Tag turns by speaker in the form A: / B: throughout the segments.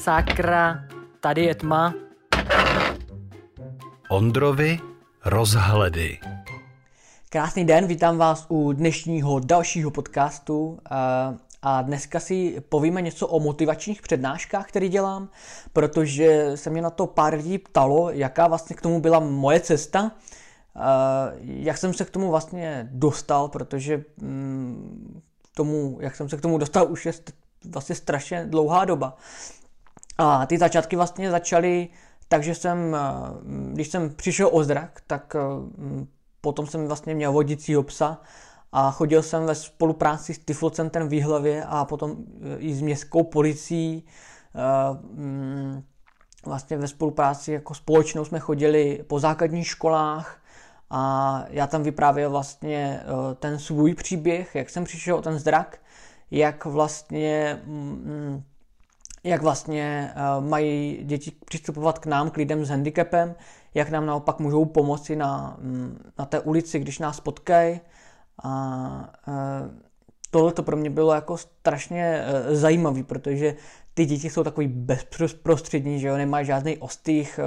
A: Sakra, tady je tma.
B: Ondrovi rozhledy.
A: Krásný den, vítám vás u dnešního dalšího podcastu a dneska si povíme něco o motivačních přednáškách, které dělám, protože se mě na to pár lidí ptalo, jaká vlastně k tomu byla moje cesta, jak jsem se k tomu vlastně dostal, protože mm, tomu, jak jsem se k tomu dostal, už je vlastně strašně dlouhá doba. A ty začátky vlastně začaly tak, že jsem, když jsem přišel o zrak, tak potom jsem vlastně měl vodicího psa a chodil jsem ve spolupráci s Tyflocentrem v Výhlavě a potom i s městskou policií. Vlastně ve spolupráci jako společnou jsme chodili po základních školách a já tam vyprávěl vlastně ten svůj příběh, jak jsem přišel o ten zrak, jak vlastně mm, jak vlastně uh, mají děti přistupovat k nám, k lidem s handicapem, jak nám naopak můžou pomoci na, mm, na té ulici, když nás potkají. A uh, tohle to pro mě bylo jako strašně uh, zajímavý, protože ty děti jsou takový bezprostřední, že jo, nemají žádný ostých,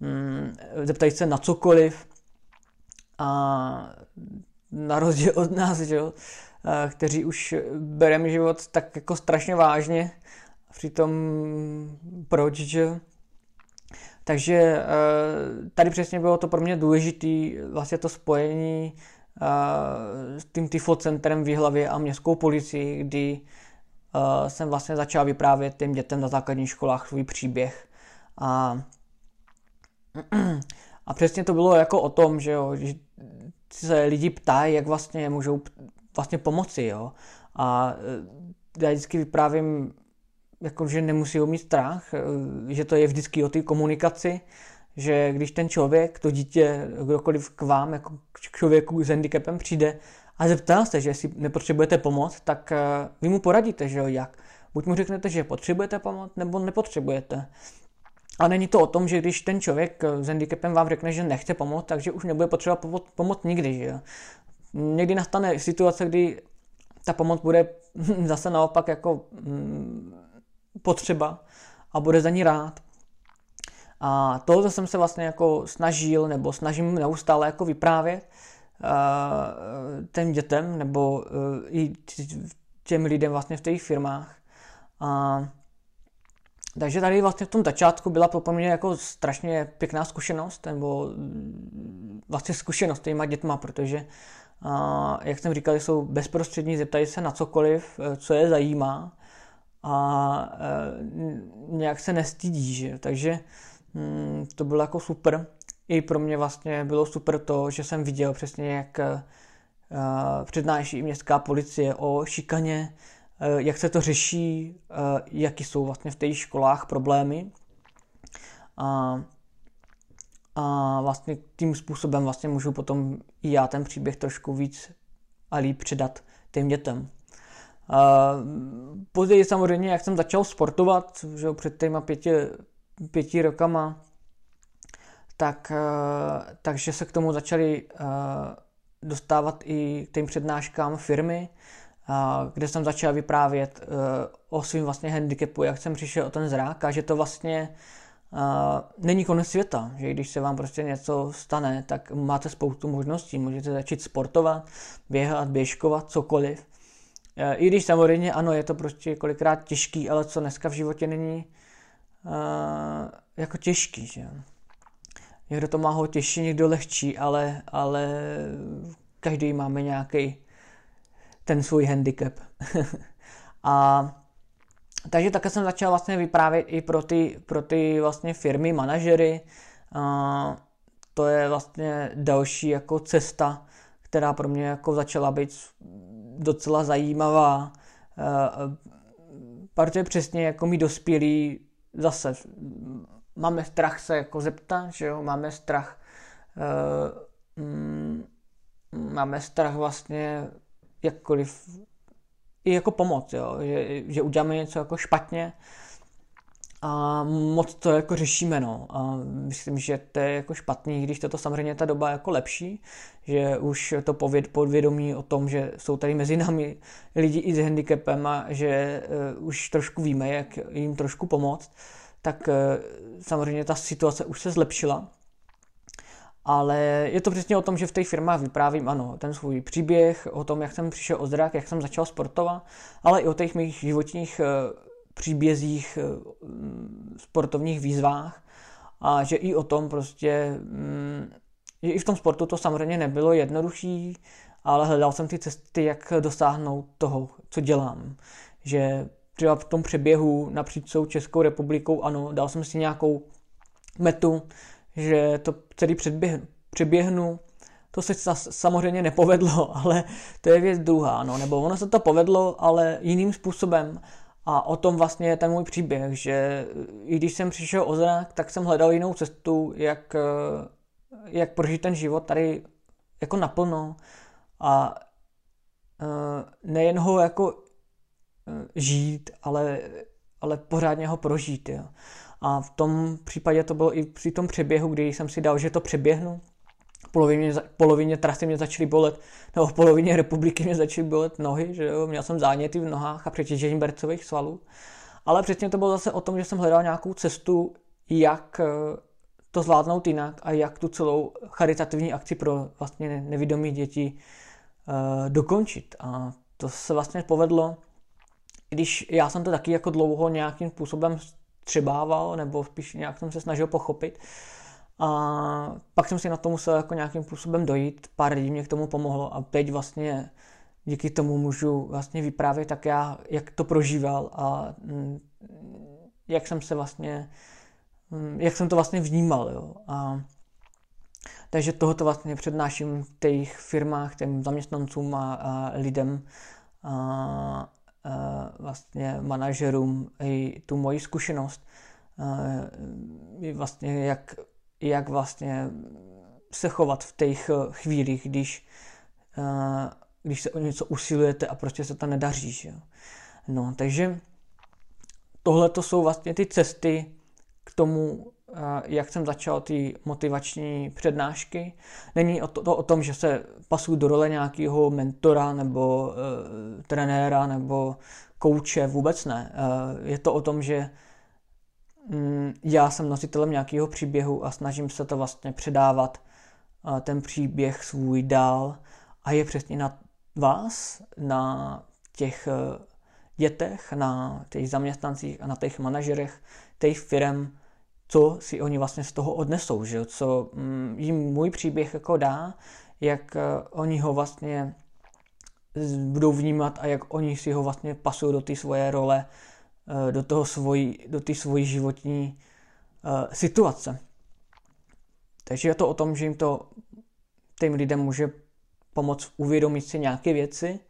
A: um, zeptají se na cokoliv a na rozdíl od nás, že jo, kteří už bereme život tak jako strašně vážně, přitom proč, že? Takže eh, tady přesně bylo to pro mě důležité, vlastně to spojení eh, s tím TIFO centrem v hlavě a městskou policii, kdy eh, jsem vlastně začal vyprávět těm dětem na základních školách svůj příběh. A, a přesně to bylo jako o tom, že, jo, se lidi ptají, jak vlastně můžou vlastně pomoci. Jo. A já vždycky vyprávím jako, že nemusí mít strach, eh, že to je vždycky o té komunikaci, že když ten člověk, to dítě, kdokoliv k vám, jako k člověku s handicapem přijde a zeptá se, že jestli nepotřebujete pomoc, tak eh, vy mu poradíte, že jo, jak. Buď mu řeknete, že potřebujete pomoc, nebo nepotřebujete. A není to o tom, že když ten člověk eh, s handicapem vám řekne, že nechce pomoct, takže už nebude potřebovat pomoc nikdy, že jo. Někdy nastane situace, kdy ta pomoc bude zase naopak jako mm, potřeba a bude za ní rád. A tohle jsem se vlastně jako snažil, nebo snažím neustále jako vyprávět uh, těm dětem, nebo uh, i těm lidem vlastně v těch firmách. A, takže tady vlastně v tom začátku byla pro mě jako strašně pěkná zkušenost, nebo mm, vlastně zkušenost těma dětma, protože a, jak jsem říkal, jsou bezprostřední, zeptají se na cokoliv, eh, co je zajímá a e, nějak se nestydí, že? takže mm, to bylo jako super. I pro mě vlastně bylo super to, že jsem viděl přesně, jak e, přednáší městská policie o šikaně, e, jak se to řeší, jaký jsou vlastně v těch školách problémy. A, a vlastně tím způsobem vlastně můžu potom i já ten příběh trošku víc a líp předat těm dětem. Později samozřejmě, jak jsem začal sportovat, že před těma pěti, pěti rokama, tak, takže se k tomu začali eh, dostávat i k těm přednáškám firmy, kde jsem začal vyprávět eh, o svým vlastně handicapu, jak jsem přišel o ten zrák a že to vlastně není konec světa, že když se vám prostě něco stane, tak máte spoustu možností, můžete začít sportovat, běhat, běžkovat, cokoliv. Eh, I když samozřejmě ano, je to prostě kolikrát těžký, ale co dneska v životě není uh, jako těžký, že Někdo to má ho těžší, někdo lehčí, ale, ale každý máme nějaký ten svůj handicap. a takže také jsem začal vlastně vyprávět i pro ty, pro ty vlastně firmy, manažery. A to je vlastně další jako cesta, která pro mě jako začala být docela zajímavá, eh, protože přesně jako mi dospělí zase máme strach se jako zeptat, že jo, máme strach eh, mm, máme strach vlastně jakkoliv i jako pomoc, jo, že, že uděláme něco jako špatně a moc to jako řešíme, no. A myslím, že to je jako špatný, když toto samozřejmě ta doba jako lepší, že už to pověd, podvědomí o tom, že jsou tady mezi námi lidi i s handicapem a že uh, už trošku víme, jak jim trošku pomoct, tak uh, samozřejmě ta situace už se zlepšila. Ale je to přesně o tom, že v těch firmách vyprávím, ano, ten svůj příběh, o tom, jak jsem přišel o zrak, jak jsem začal sportovat, ale i o těch mých životních uh, příbězích, eh, mm, sportovních výzvách a že i o tom prostě, mm, že i v tom sportu to samozřejmě nebylo jednodušší, ale hledal jsem ty cesty, jak dosáhnout toho, co dělám. Že třeba v tom přeběhu napříč celou Českou republikou, ano, dal jsem si nějakou metu, že to celý předběhnu, přeběhnu, to se samozřejmě nepovedlo, ale to je věc druhá, no, nebo ono se to povedlo, ale jiným způsobem a o tom vlastně je ten můj příběh, že i když jsem přišel o zrak, tak jsem hledal jinou cestu, jak, jak prožít ten život tady jako naplno a e, nejen ho jako žít, ale, ale pořádně ho prožít. Jo. A v tom případě to bylo i při tom přeběhu, kdy jsem si dal, že to přeběhnu, polovině, polovině trasy mě začaly bolet, nebo v polovině republiky mě začaly bolet nohy, že jo, měl jsem záněty v nohách a přetížení bercových svalů. Ale předtím to bylo zase o tom, že jsem hledal nějakou cestu, jak eh, to zvládnout jinak a jak tu celou charitativní akci pro vlastně nevidomí děti uh, dokončit. A to se vlastně povedlo, když já jsem to taky jako dlouho nějakým způsobem střebával, nebo spíš nějak jsem se snažil pochopit, a pak jsem si na to musel jako nějakým způsobem dojít, pár lidí mě k tomu pomohlo a teď vlastně díky tomu můžu vlastně vyprávět tak já, jak to prožíval a mm, jak jsem se vlastně, mm, jak jsem to vlastně vnímal, jo. A, takže tohoto vlastně přednáším v těch firmách, těm zaměstnancům a, a lidem, a, a vlastně manažerům i tu moji zkušenost, a, vlastně jak jak vlastně se chovat v těch eh, chvílích, když, eh, když se o něco usilujete a prostě se to nedaří. Že? No, takže tohle to jsou vlastně ty cesty k tomu, eh, jak jsem začal ty motivační přednášky. Není to, to o tom, že se pasuju do role nějakého mentora nebo uh, trenéra nebo kouče, vůbec ne. Uh, je to o tom, že já jsem nositelem nějakého příběhu a snažím se to vlastně předávat ten příběh svůj dál a je přesně na vás, na těch e, dětech, na těch zaměstnancích a na těch manažerech těch firm, co si oni vlastně z toho odnesou, že? co mm, jim můj příběh jako dá, jak e, oni ho vlastně budou vnímat a jak oni si ho vlastně pasují do té svoje role do toho svojí, do té svojí životní uh, situace. Takže je to o tom, že jim to těm lidem může pomoct uvědomit si nějaké věci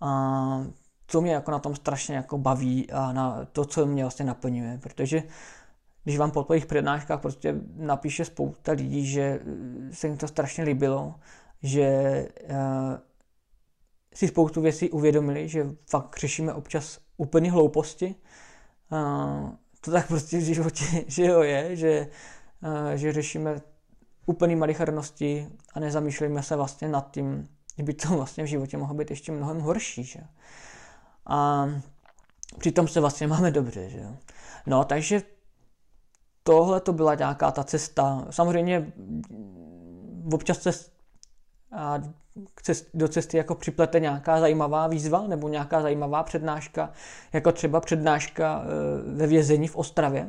A: a co mě jako na tom strašně jako baví a na to, co mě vlastně naplňuje, protože když vám po těch přednáškách prostě napíše spousta lidí, že se jim to strašně líbilo, že uh, si spoustu věcí uvědomili, že fakt řešíme občas úplný hlouposti. A to tak prostě v životě že jo, je, že, že řešíme úplný malichernosti a nezamýšlíme se vlastně nad tím, že by to vlastně v životě mohlo být ještě mnohem horší. Že? A přitom se vlastně máme dobře. Že? No, takže tohle to byla nějaká ta cesta. Samozřejmě občas se a do cesty jako připlete nějaká zajímavá výzva nebo nějaká zajímavá přednáška, jako třeba přednáška e, ve vězení v Ostravě.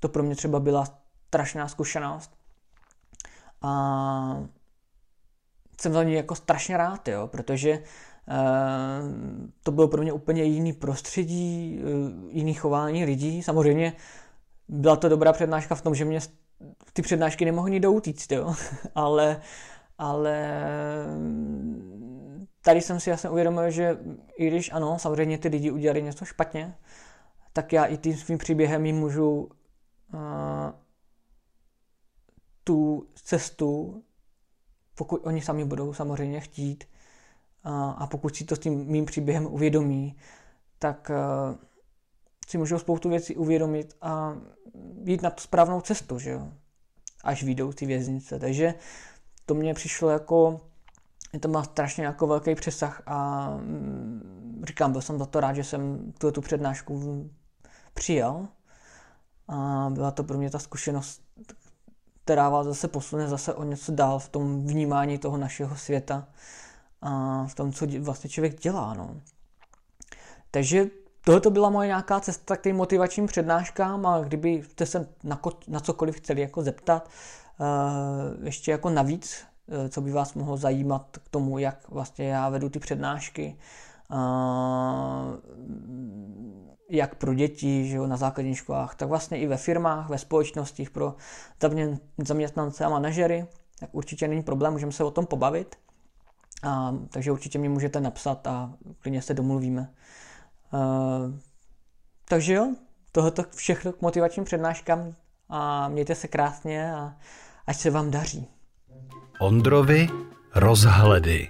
A: To pro mě třeba byla strašná zkušenost. A jsem za ní jako strašně rád, jo, protože e, to bylo pro mě úplně jiný prostředí, e, jiný chování lidí. Samozřejmě byla to dobrá přednáška v tom, že mě ty přednášky nemohly nikdo utíct, jo, ale ale tady jsem si jasně uvědomil, že i když ano, samozřejmě ty lidi udělali něco špatně, tak já i tím svým příběhem jim můžu uh, tu cestu, pokud oni sami budou samozřejmě chtít, uh, a pokud si to s tím mým příběhem uvědomí, tak, uh, si můžou spoustu věcí uvědomit a jít na tu správnou cestu, že jo, až vyjdou ty věznice. Takže to mě přišlo jako, to má strašně jako velký přesah a mm, říkám, byl jsem za to rád, že jsem tu, tu přednášku přijal a byla to pro mě ta zkušenost, která vás zase posune zase o něco dál v tom vnímání toho našeho světa a v tom, co vlastně člověk dělá. No. Takže tohle to byla moje nějaká cesta k těm motivačním přednáškám a kdybyste se na, ko, na cokoliv chtěli jako zeptat, ještě jako navíc, uh, co by vás mohlo zajímat k tomu, jak vlastně já vedu ty přednášky, uh, jak pro děti že jo, na základních školách, tak vlastně i ve firmách, ve společnostích pro zaměstnance a manažery, tak určitě není problém, můžeme se o tom pobavit. A, takže určitě mi můžete napsat a klidně se domluvíme. A, takže jo, tohoto všechno k motivačním přednáškám a mějte se krásně a ať se vám daří.
B: Ondrovi rozhledy.